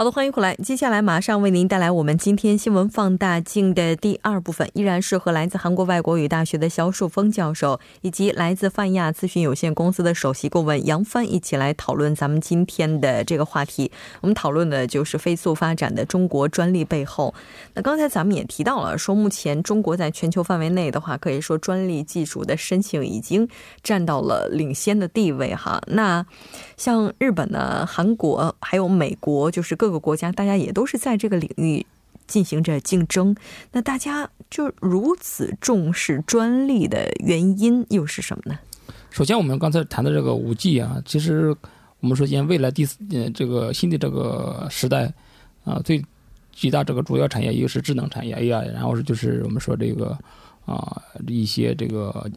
好的，欢迎回来。接下来马上为您带来我们今天新闻放大镜的第二部分，依然是和来自韩国外国语大学的肖树峰教授，以及来自泛亚咨询有限公司的首席顾问杨帆一起来讨论咱们今天的这个话题。我们讨论的就是飞速发展的中国专利背后。那刚才咱们也提到了，说目前中国在全球范围内的话，可以说专利技术的申请已经占到了领先的地位哈。那像日本呢、韩国还有美国，就是各。各个国家，大家也都是在这个领域进行着竞争。那大家就如此重视专利的原因又是什么呢？首先，我们刚才谈的这个五 G 啊，其实我们说，现在未来第四呃这个新的这个时代啊，最几大这个主要产业，一个是智能产业 AI，然后是就是我们说这个啊一些这个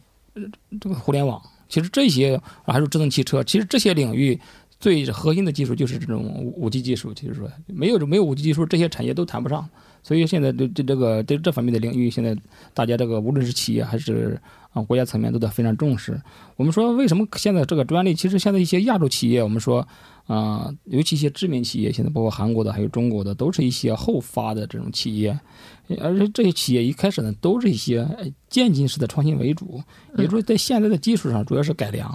这个互联网。其实这些还有智能汽车，其实这些领域。最核心的技术就是这种五五 G 技术，就是说没有没有五 G 技术，这些产业都谈不上。所以现在对这这个对这方面的领域，现在大家这个无论是企业还是啊国家层面都在非常重视。我们说为什么现在这个专利，其实现在一些亚洲企业，我们说啊，尤其一些知名企业，现在包括韩国的还有中国的，都是一些后发的这种企业。而且这些企业一开始呢，都是一些渐进式的创新为主，也就是说在现在的基础上主要是改良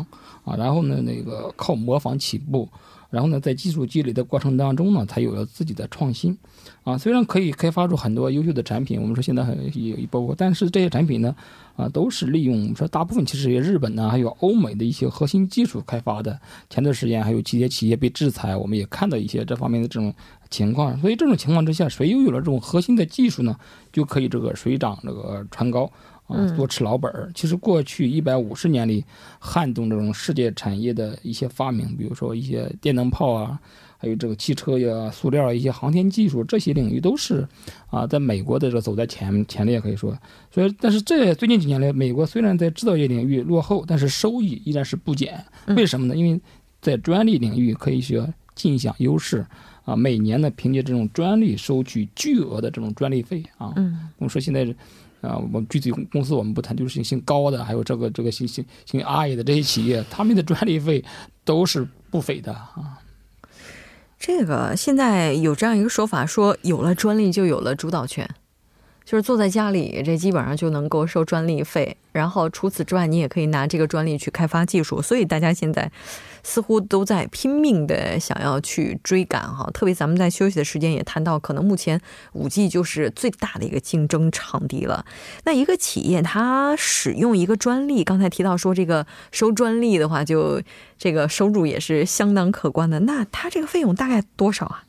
啊，然后呢那个靠模仿起步，然后呢在技术积累的过程当中呢，才有了自己的创新啊。虽然可以开发出很多优秀的产品，我们说现在很也包括，但是这些产品呢啊都是利用我们说大部分其实也日本呢还有欧美的一些核心技术开发的。前段时间还有几些企业被制裁，我们也看到一些这方面的这种。情况，所以这种情况之下，谁拥有了这种核心的技术呢，就可以这个水涨这个船高啊，多吃老本儿。其实过去一百五十年里，撼动这种世界产业的一些发明，比如说一些电灯泡啊，还有这个汽车呀、塑料一些航天技术，这些领域都是啊，在美国的这走在前前列，可以说。所以，但是这最近几年来，美国虽然在制造业领域落后，但是收益依然是不减。为什么呢？因为在专利领域可以说尽享优势。啊，每年呢，凭借这种专利收取巨额的这种专利费啊。嗯，我们说现在，啊，我们具体公司我们不谈，就是姓高的，还有这个这个姓姓姓阿爷的这些企业，他们的专利费都是不菲的啊。这个现在有这样一个说法，说有了专利就有了主导权，就是坐在家里，这基本上就能够收专利费。然后除此之外，你也可以拿这个专利去开发技术。所以大家现在。似乎都在拼命的想要去追赶哈，特别咱们在休息的时间也谈到，可能目前五 G 就是最大的一个竞争场地了。那一个企业它使用一个专利，刚才提到说这个收专利的话，就这个收入也是相当可观的。那它这个费用大概多少啊？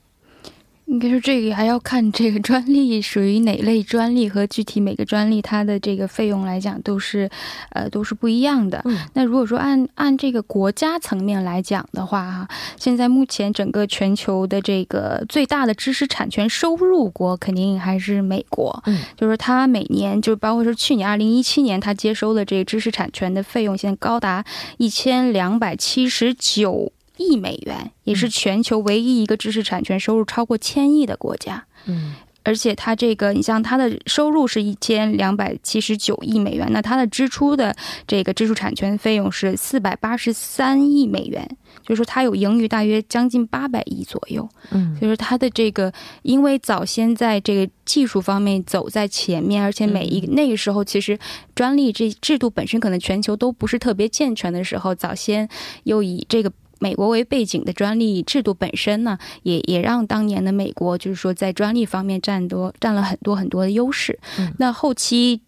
应该说，这个还要看这个专利属于哪类专利和具体每个专利它的这个费用来讲都是，呃，都是不一样的。那如果说按按这个国家层面来讲的话，哈，现在目前整个全球的这个最大的知识产权收入国肯定还是美国。嗯，就是它每年就包括说去年二零一七年它接收的这个知识产权的费用，现在高达一千两百七十九。亿美元也是全球唯一一个知识产权收入超过千亿的国家。嗯，而且它这个，你像它的收入是一千两百七十九亿美元，那它的支出的这个知识产权费用是四百八十三亿美元，就是说它有盈余大约将近八百亿左右。嗯，所以说它的这个，因为早先在这个技术方面走在前面，而且每一那个时候其实专利这制度本身可能全球都不是特别健全的时候，早先又以这个。美国为背景的专利制度本身呢，也也让当年的美国就是说在专利方面占多占了很多很多的优势。那后期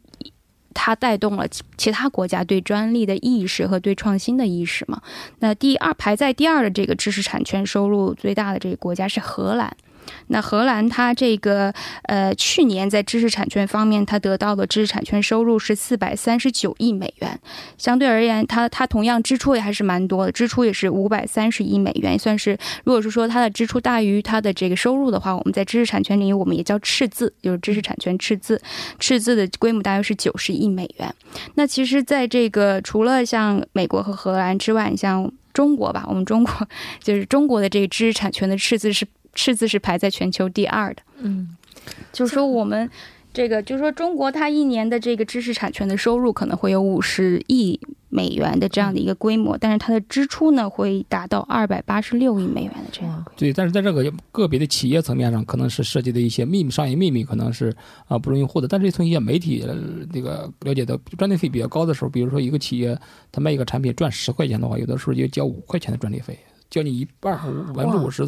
它带动了其他国家对专利的意识和对创新的意识嘛？那第二排在第二的这个知识产权收入最大的这个国家是荷兰。那荷兰它这个呃去年在知识产权方面，它得到的知识产权收入是四百三十九亿美元，相对而言，它它同样支出也还是蛮多的，支出也是五百三十亿美元，算是如果是说它的支出大于它的这个收入的话，我们在知识产权领域我们也叫赤字，就是知识产权赤字，赤字的规模大约是九十亿美元。那其实，在这个除了像美国和荷兰之外，像中国吧，我们中国 就是中国的这个知识产权的赤字是赤字是排在全球第二的。嗯，就是说我们这个就是说中国它一年的这个知识产权的收入可能会有五十亿。美元的这样的一个规模，但是它的支出呢会达到二百八十六亿美元的这样。对，但是在这个个别的企业层面上，可能是涉及的一些秘密商业秘密，可能是啊不容易获得。但是从一些媒体这个了解到，专利费比较高的时候，比如说一个企业它卖一个产品赚十块钱的话，有的时候就交五块钱的专利费。交你一半百分之五十，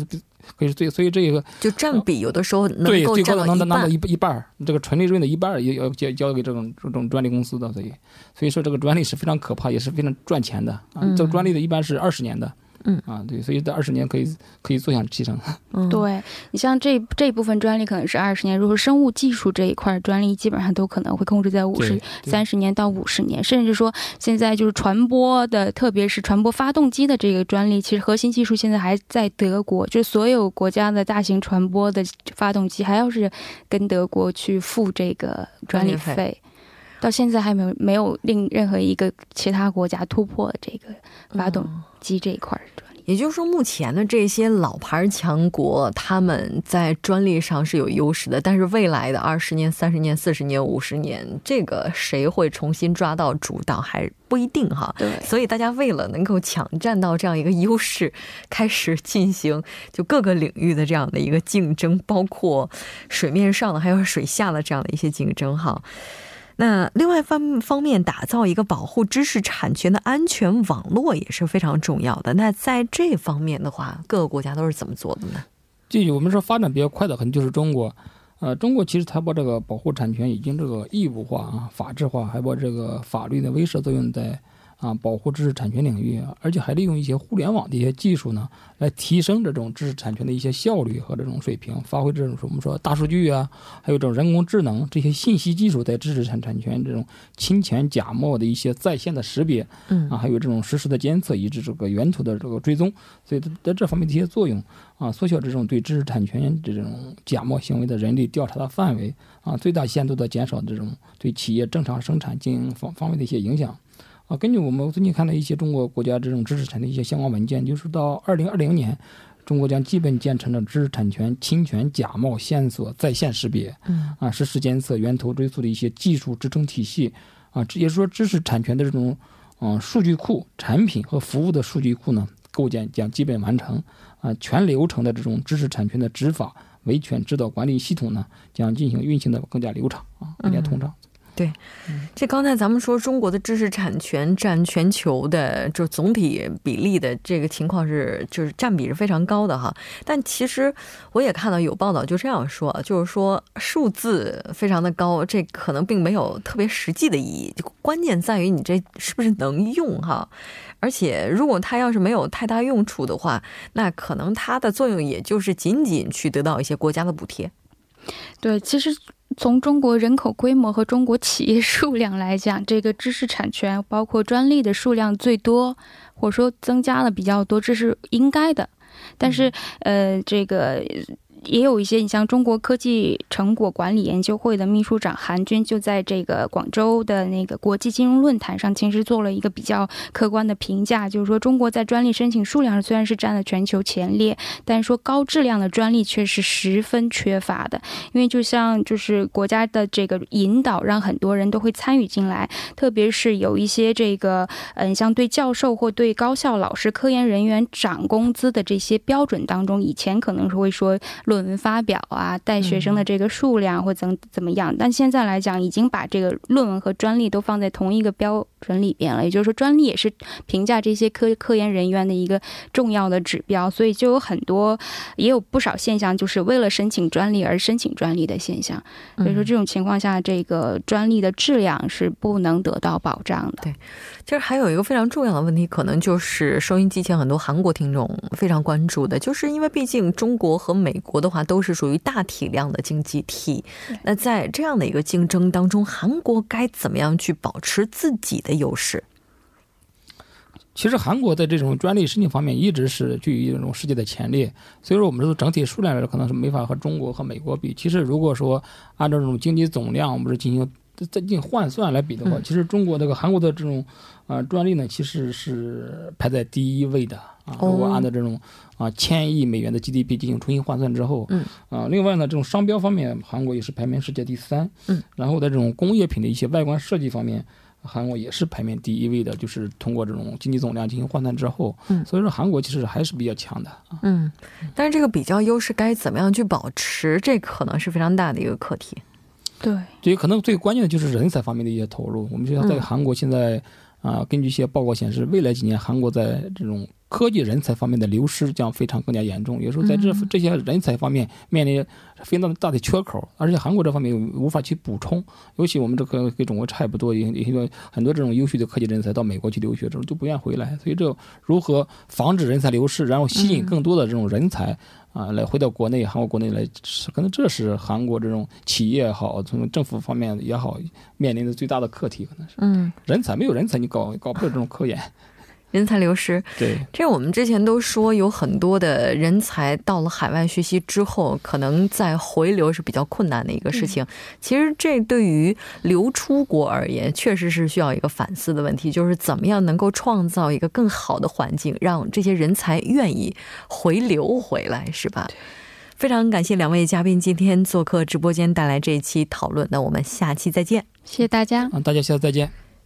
可以最所以这个就占比有的时候能够占到能拿到一一半这个纯利润的一半也要交交给这种这种专利公司的，所以所以说这个专利是非常可怕，也是非常赚钱的啊。这个专利的一般是二十年的。嗯。啊，对，所以这二十年可以可以坐享其成。嗯。对你像这这部分专利可能是二十年，如果生物技术这一块专利基本上都可能会控制在五十三十年到五十年，甚至说现在就是传播的，特别是传播发动机的这个专利，其实核心技术现在还在德国，就是所有国家的大型传播的发动机还要是跟德国去付这个专利费，到现在还没有没有令任何一个其他国家突破这个发动。机这一块专利，也就是说，目前的这些老牌强国，他们在专利上是有优势的。但是未来的二十年、三十年、四十年、五十年，这个谁会重新抓到主导还不一定哈。对，所以大家为了能够抢占到这样一个优势，开始进行就各个领域的这样的一个竞争，包括水面上的还有水下的这样的一些竞争哈。那另外方方面，打造一个保护知识产权的安全网络也是非常重要的。那在这方面的话，各个国家都是怎么做的呢？就我们说发展比较快的，可能就是中国。呃，中国其实它把这个保护产权已经这个义务化啊、法制化，还把这个法律的威慑作用在。啊，保护知识产权领域，而且还利用一些互联网的一些技术呢，来提升这种知识产权的一些效率和这种水平，发挥这种我们说大数据啊，还有这种人工智能这些信息技术在知识产产权这种侵权假冒的一些在线的识别，嗯啊，还有这种实时的监测以及这个源头的这个追踪，所以在这方面的一些作用啊，缩小这种对知识产权这种假冒行为的人力调查的范围啊，最大限度的减少这种对企业正常生产经营方方面的一些影响。啊，根据我们最近看的一些中国国家这种知识产权的一些相关文件，就是到二零二零年，中国将基本建成了知识产权侵权假冒线索在线识别，嗯，啊，实时监测、源头追溯的一些技术支撑体系，啊，也就是说，知识产权的这种，嗯，数据库、产品和服务的数据库呢，构建将基本完成，啊，全流程的这种知识产权的执法、维权指导管理系统呢，将进行运行的更加流畅，啊，更加通畅。对，这刚才咱们说中国的知识产权占全球的就总体比例的这个情况是，就是占比是非常高的哈。但其实我也看到有报道就这样说，就是说数字非常的高，这可能并没有特别实际的意义，关键在于你这是不是能用哈。而且如果它要是没有太大用处的话，那可能它的作用也就是仅仅去得到一些国家的补贴。对，其实。从中国人口规模和中国企业数量来讲，这个知识产权包括专利的数量最多，或者说增加了比较多，这是应该的。但是，呃，这个。也有一些，你像中国科技成果管理研究会的秘书长韩军就在这个广州的那个国际金融论坛上，其实做了一个比较客观的评价，就是说中国在专利申请数量上虽然是占了全球前列，但是说高质量的专利却是十分缺乏的。因为就像就是国家的这个引导，让很多人都会参与进来，特别是有一些这个嗯，像对教授或对高校老师、科研人员涨工资的这些标准当中，以前可能是会说。论文发表啊，带学生的这个数量或怎怎么样？但现在来讲，已经把这个论文和专利都放在同一个标准里边了。也就是说，专利也是评价这些科科研人员的一个重要的指标。所以就有很多，也有不少现象，就是为了申请专利而申请专利的现象。所以说，这种情况下，这个专利的质量是不能得到保障的。对，其实还有一个非常重要的问题，可能就是收音机前很多韩国听众非常关注的，就是因为毕竟中国和美国。的话都是属于大体量的经济体。那在这样的一个竞争当中，韩国该怎么样去保持自己的优势？其实韩国在这种专利申请方面一直是居于这种世界的前列，所以说我们说整体数量来说可能是没法和中国和美国比。其实如果说按照这种经济总量，我们是进行再进行换算来比的话，其实中国这个韩国的这种啊专利呢，其实是排在第一位的啊。如果按照这种啊千亿美元的 GDP 进行重新换算之后，嗯啊，另外呢，这种商标方面，韩国也是排名世界第三，嗯，然后在这种工业品的一些外观设计方面。韩国也是排名第一位的，就是通过这种经济总量进行换算之后，嗯，所以说韩国其实还是比较强的嗯，但是这个比较优势该怎么样去保持，这可能是非常大的一个课题。对，对可能最关键的就是人才方面的一些投入。我们就像在韩国现在啊，根据一些报告显示，未来几年韩国在这种。科技人才方面的流失将非常更加严重，有时候在这这些人才方面面临非常大的缺口，而且韩国这方面又无法去补充。尤其我们这个跟中国差不多，有有些很多这种优秀的科技人才到美国去留学，之后就不愿回来。所以这如何防止人才流失，然后吸引更多的这种人才啊来回到国内，韩国国内来，可能这是韩国这种企业也好，从政府方面也好面临的最大的课题，可能是。嗯，人才没有人才，你搞搞不了这种科研。人才流失，对，这我们之前都说有很多的人才到了海外学习之后，可能再回流是比较困难的一个事情。其实这对于流出国而言，确实是需要一个反思的问题，就是怎么样能够创造一个更好的环境，让这些人才愿意回流回来，是吧？非常感谢两位嘉宾今天做客直播间带来这一期讨论，那我们下期再见，谢谢大家，嗯，大家下次再见。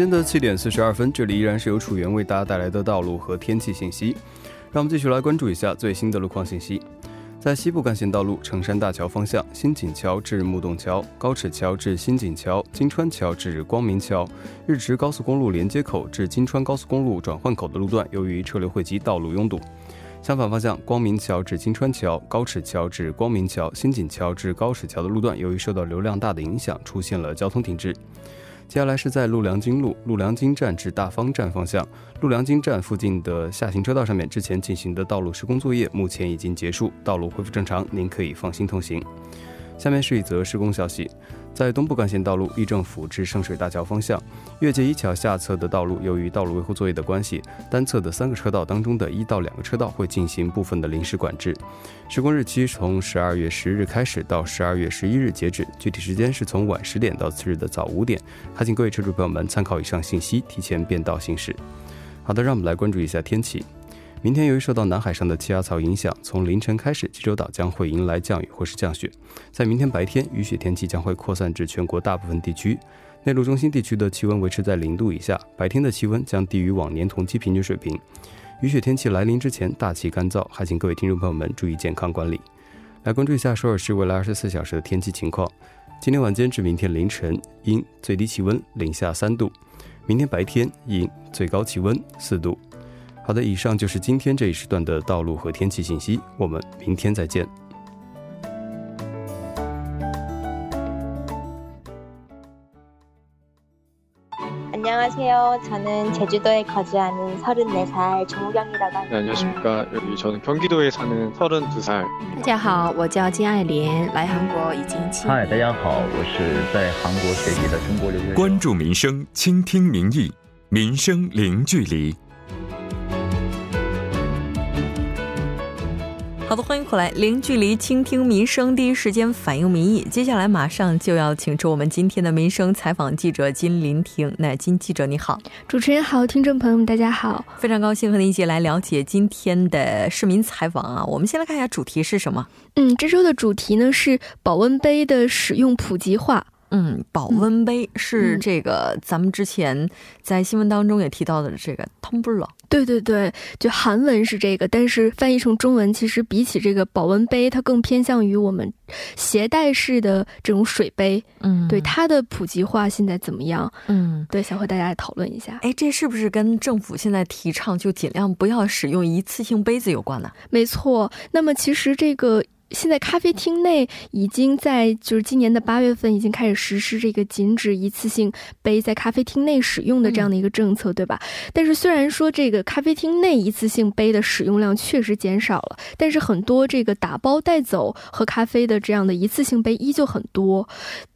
间的七点四十二分，这里依然是由楚源为大家带来的道路和天气信息。让我们继续来关注一下最新的路况信息。在西部干线道路成山大桥方向，新锦桥至木洞桥、高尺桥至新锦桥、金川桥至光明桥、日池高速公路连接口至金川高速公路转换口的路段，由于车流汇集，道路拥堵。相反方向，光明桥至金川桥、高尺桥至光明桥、新锦桥至高尺桥的路段，由于受到流量大的影响，出现了交通停滞。接下来是在陆良津路陆良津站至大方站方向，陆良津站附近的下行车道上面之前进行的道路施工作业目前已经结束，道路恢复正常，您可以放心通行。下面是一则施工消息。在东部干线道路义政府至圣水大桥方向，越界一桥下侧的道路，由于道路维护作业的关系，单侧的三个车道当中的一到两个车道会进行部分的临时管制。施工日期从十二月十日开始到十二月十一日截止，具体时间是从晚十点到次日的早五点。还请各位车主朋友们参考以上信息，提前变道行驶。好的，让我们来关注一下天气。明天由于受到南海上的气压槽影响，从凌晨开始，济州岛将会迎来降雨或是降雪。在明天白天，雨雪天气将会扩散至全国大部分地区。内陆中心地区的气温维持在零度以下，白天的气温将低于往年同期平均水平。雨雪天气来临之前，大气干燥，还请各位听众朋友们注意健康管理。来关注一下首尔市未来二十四小时的天气情况：今天晚间至明天凌晨阴，最低气温零下三度；明天白天阴，最高气温四度。好的，以上就是今天这一时段的道路和天气信息。我们明天再见。안녕하세요저는제주도에거주하는34살정우경이라고합니다네안녕하십니까여기저는경기도에사는32살大家好，我叫金爱莲，来韩国已经七。嗨，大家好，我是在韩国学习的中国留学生。关注民生，倾听民意，民生零距离。 好的，欢迎回来，零距离倾听民生，第一时间反映民意。接下来马上就要请出我们今天的民生采访记者金林婷。那金记者你好，主持人好，听众朋友们大家好，非常高兴和您一起来了解今天的市民采访啊。我们先来看一下主题是什么？嗯，这周的主题呢是保温杯的使用普及化。嗯，保温杯是这个咱们之前在新闻当中也提到的这个 tumbler。对对对，就韩文是这个，但是翻译成中文，其实比起这个保温杯，它更偏向于我们携带式的这种水杯。嗯，对它的普及化现在怎么样？嗯，对，想和大家讨论一下。哎，这是不是跟政府现在提倡就尽量不要使用一次性杯子有关呢？没错。那么其实这个。现在咖啡厅内已经在就是今年的八月份已经开始实施这个禁止一次性杯在咖啡厅内使用的这样的一个政策，对吧？但是虽然说这个咖啡厅内一次性杯的使用量确实减少了，但是很多这个打包带走喝咖啡的这样的一次性杯依旧很多。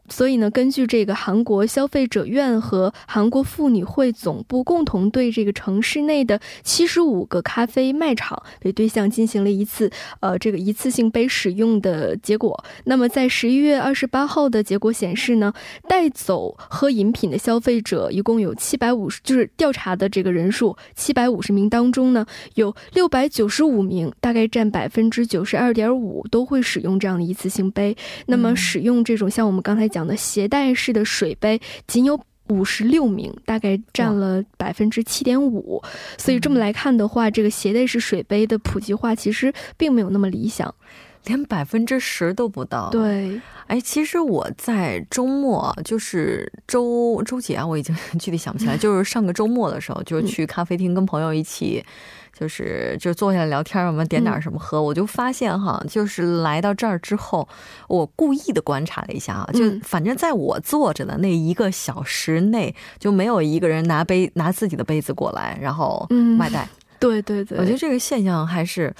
所以呢，根据这个韩国消费者院和韩国妇女会总部共同对这个城市内的七十五个咖啡卖场为对象进行了一次呃这个一次性杯使用的结果。那么在十一月二十八号的结果显示呢，带走喝饮品的消费者一共有七百五十，就是调查的这个人数七百五十名当中呢，有六百九十五名，大概占百分之九十二点五都会使用这样的一次性杯。那么使用这种像我们刚才。讲的携带式的水杯仅有五十六名，大概占了百分之七点五。所以这么来看的话，这个携带式水杯的普及化其实并没有那么理想，连百分之十都不到。对，哎，其实我在周末，就是周周几啊？我已经 具体想不起来。就是上个周末的时候，就是去咖啡厅跟朋友一起。就是就坐下来聊天，我们点点什么喝，我就发现哈，就是来到这儿之后，我故意的观察了一下啊，就反正在我坐着的那一个小时内，就没有一个人拿杯拿自己的杯子过来，然后外带。对对对，我觉得这个现象还是。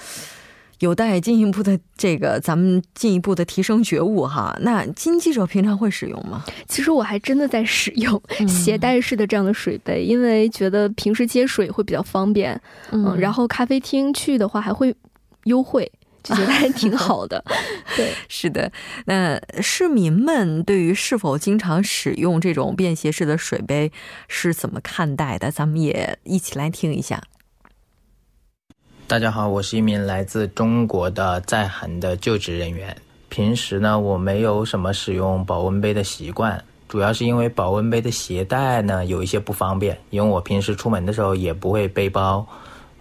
有待进一步的这个，咱们进一步的提升觉悟哈。那金记者平常会使用吗？其实我还真的在使用携带式的这样的水杯，因为觉得平时接水会比较方便。嗯，然后咖啡厅去的话还会优惠，就觉得还挺好的。对，是的。那市民们对于是否经常使用这种便携式的水杯是怎么看待的？咱们也一起来听一下。大家好，我是一名来自中国的在韩的就职人员。平时呢，我没有什么使用保温杯的习惯，主要是因为保温杯的携带呢有一些不方便，因为我平时出门的时候也不会背包。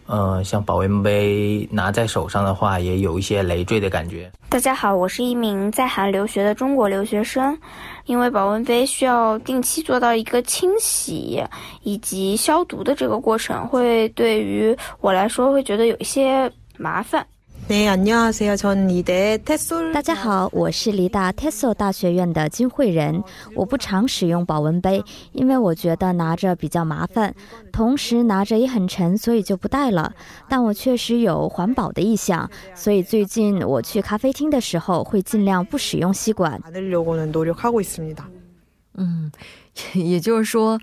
呃，像保温杯拿在手上的话，也有一些累赘的感觉。大家好，我是一名在韩留学的中国留学生。因为保温杯需要定期做到一个清洗以及消毒的这个过程，会对于我来说会觉得有一些麻烦。大家好，我是离大 TESOL 大学院的金慧仁。我不常使用保温杯，因为我觉得拿着比较麻烦，同时拿着也很沉，所以就不带了。但我确实有环保的意向，所以最近我去咖啡厅的时候会尽量不使用吸管。嗯，也就是说。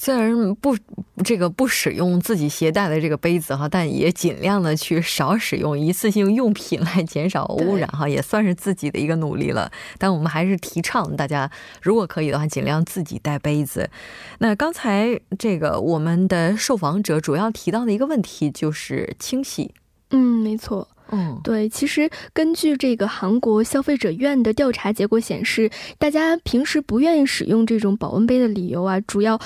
虽然不这个不使用自己携带的这个杯子哈，但也尽量的去少使用一次性用品来减少污染哈，也算是自己的一个努力了。但我们还是提倡大家，如果可以的话，尽量自己带杯子。那刚才这个我们的受访者主要提到的一个问题就是清洗。嗯，没错。嗯，对，其实根据这个韩国消费者院的调查结果显示，大家平时不愿意使用这种保温杯的理由啊，主要。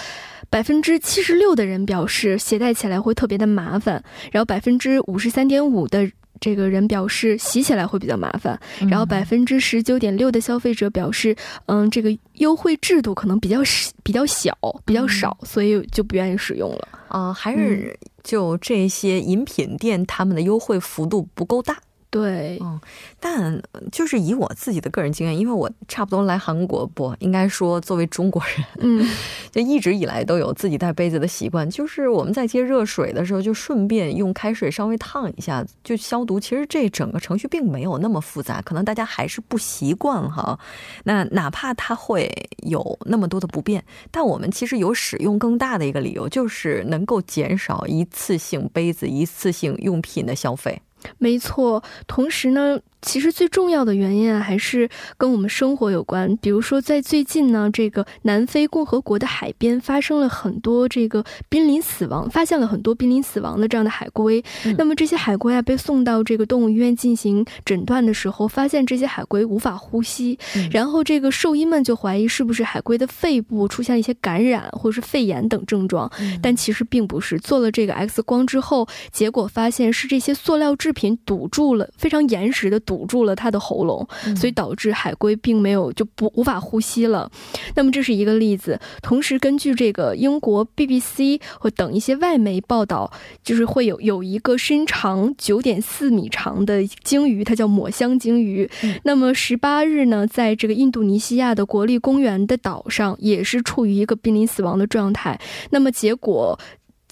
百分之七十六的人表示携带起来会特别的麻烦，然后百分之五十三点五的这个人表示洗起来会比较麻烦，然后百分之十九点六的消费者表示，嗯，这个优惠制度可能比较比较小比较少，所以就不愿意使用了。啊，还是就这些饮品店他们的优惠幅度不够大。对，嗯，但就是以我自己的个人经验，因为我差不多来韩国不应该说作为中国人，嗯，就一直以来都有自己带杯子的习惯。就是我们在接热水的时候，就顺便用开水稍微烫一下，就消毒。其实这整个程序并没有那么复杂，可能大家还是不习惯哈。那哪怕它会有那么多的不便，但我们其实有使用更大的一个理由，就是能够减少一次性杯子、一次性用品的消费。没错，同时呢，其实最重要的原因啊，还是跟我们生活有关。比如说，在最近呢，这个南非共和国的海边发生了很多这个濒临死亡，发现了很多濒临死亡的这样的海龟。那么这些海龟啊，被送到这个动物医院进行诊断的时候，发现这些海龟无法呼吸。然后这个兽医们就怀疑是不是海龟的肺部出现了一些感染或者是肺炎等症状，但其实并不是。做了这个 X 光之后，结果发现是这些塑料制品堵住了，非常严实的堵住了它的喉咙，所以导致海龟并没有就不无法呼吸了。那么这是一个例子。同时，根据这个英国 BBC 或等一些外媒报道，就是会有有一个身长九点四米长的鲸鱼，它叫抹香鲸鱼。那么十八日呢，在这个印度尼西亚的国立公园的岛上，也是处于一个濒临死亡的状态。那么结果。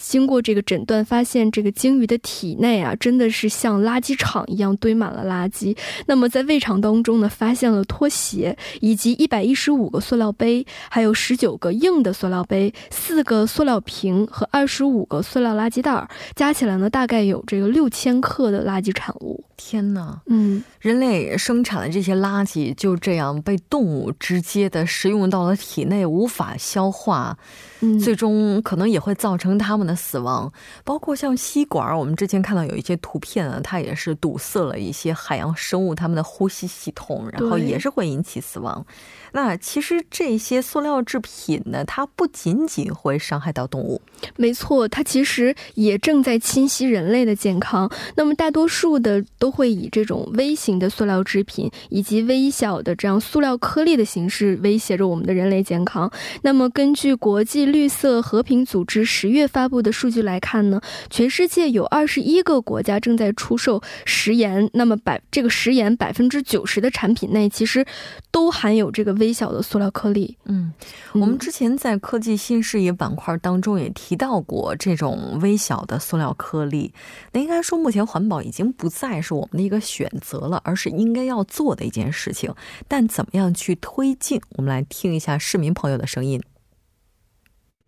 经过这个诊断，发现这个鲸鱼的体内啊，真的是像垃圾场一样堆满了垃圾。那么在胃肠当中呢，发现了拖鞋，以及一百一十五个塑料杯，还有十九个硬的塑料杯，四个塑料瓶和二十五个塑料垃圾袋，加起来呢，大概有这个六千克的垃圾产物。天哪，嗯，人类生产的这些垃圾就这样被动物直接的食用到了体内，无法消化。最终可能也会造成它们的死亡，包括像吸管，我们之前看到有一些图片啊，它也是堵塞了一些海洋生物它们的呼吸系统，然后也是会引起死亡。那其实这些塑料制品呢，它不仅仅会伤害到动物，没错，它其实也正在侵袭人类的健康。那么大多数的都会以这种微型的塑料制品以及微小的这样塑料颗粒的形式威胁着我们的人类健康。那么根据国际绿色和平组织十月发布的数据来看呢，全世界有二十一个国家正在出售食盐。那么百这个食盐百分之九十的产品内，其实都含有这个。微小的塑料颗粒，嗯，我们之前在科技新视野板块当中也提到过这种微小的塑料颗粒。那应该说，目前环保已经不再是我们的一个选择了，而是应该要做的一件事情。但怎么样去推进？我们来听一下市民朋友的声音。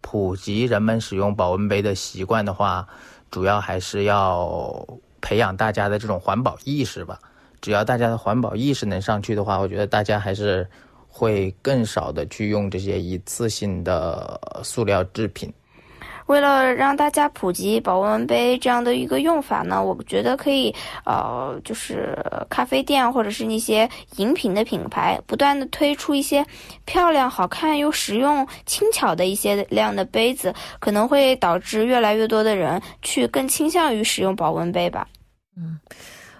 普及人们使用保温杯的习惯的话，主要还是要培养大家的这种环保意识吧。只要大家的环保意识能上去的话，我觉得大家还是。会更少的去用这些一次性的塑料制品。为了让大家普及保温杯这样的一个用法呢，我觉得可以，呃，就是咖啡店或者是那些饮品的品牌，不断的推出一些漂亮、好看又实用、轻巧的一些量的杯子，可能会导致越来越多的人去更倾向于使用保温杯吧。嗯。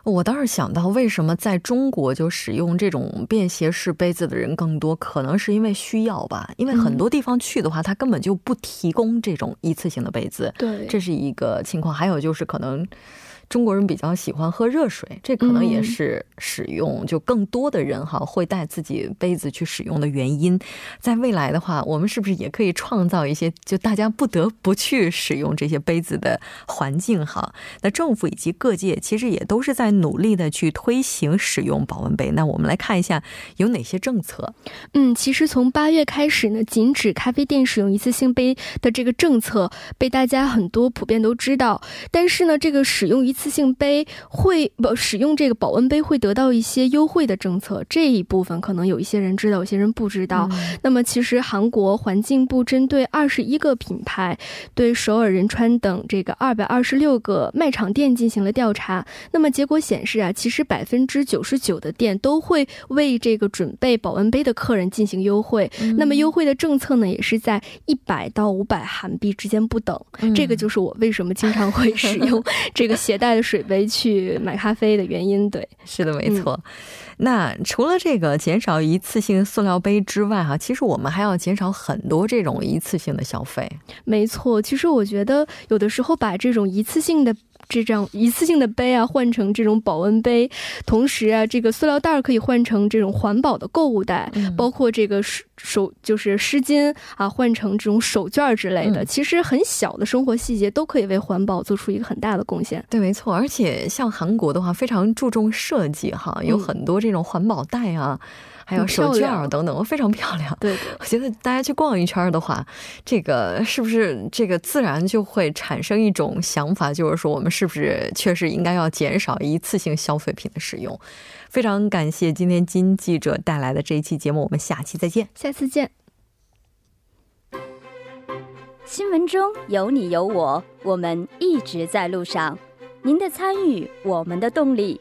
我倒是想到，为什么在中国就使用这种便携式杯子的人更多？可能是因为需要吧。因为很多地方去的话，他根本就不提供这种一次性的杯子。对，这是一个情况。还有就是可能。中国人比较喜欢喝热水，这可能也是使用就更多的人哈会带自己杯子去使用的原因。在未来的话，我们是不是也可以创造一些就大家不得不去使用这些杯子的环境哈？那政府以及各界其实也都是在努力的去推行使用保温杯。那我们来看一下有哪些政策。嗯，其实从八月开始呢，禁止咖啡店使用一次性杯的这个政策被大家很多普遍都知道，但是呢，这个使用一次。次性杯会不使用这个保温杯会得到一些优惠的政策，这一部分可能有一些人知道，有些人不知道。那么其实韩国环境部针对二十一个品牌，对首尔、仁川等这个二百二十六个卖场店进行了调查。那么结果显示啊，其实百分之九十九的店都会为这个准备保温杯的客人进行优惠。那么优惠的政策呢，也是在一百到五百韩币之间不等。这个就是我为什么经常会使用这个携带。带着水杯去买咖啡的原因，对，是的，没错。那除了这个减少一次性塑料杯之外，哈，其实我们还要减少很多这种一次性的消费。没错，其实我觉得有的时候把这种一次性的。这样一次性的杯啊，换成这种保温杯，同时啊，这个塑料袋可以换成这种环保的购物袋，包括这个手手就是湿巾啊，换成这种手绢之类的。其实很小的生活细节都可以为环保做出一个很大的贡献。对，没错。而且像韩国的话，非常注重设计哈，有很多这种环保袋啊。还有手绢等等，非常漂亮。对，我觉得大家去逛一圈的话，这个是不是这个自然就会产生一种想法，就是说我们是不是确实应该要减少一次性消费品的使用？非常感谢今天金记者带来的这一期节目，我们下期再见，下次见。新闻中有你有我，我们一直在路上。您的参与，我们的动力。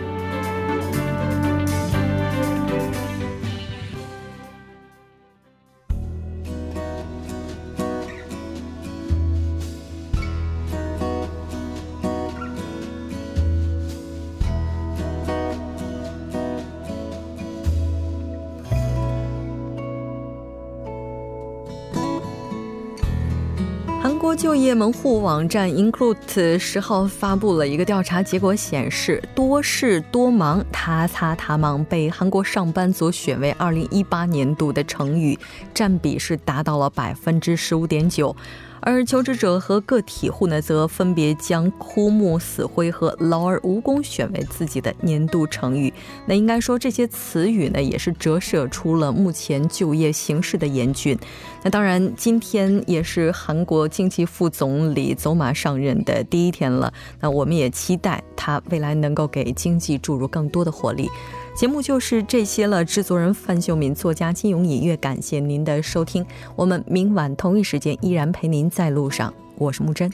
就业门户网站 Include 十号发布了一个调查结果，显示“多事多忙”“他擦他忙”被韩国上班族选为二零一八年度的成语，占比是达到了百分之十五点九。而求职者和个体户呢，则分别将“枯木死灰”和“劳而无功”选为自己的年度成语。那应该说，这些词语呢，也是折射出了目前就业形势的严峻。那当然，今天也是韩国经济副总理走马上任的第一天了。那我们也期待他未来能够给经济注入更多的活力。节目就是这些了。制作人范秀敏，作家金永隐月，感谢您的收听。我们明晚同一时间依然陪您在路上。我是木真。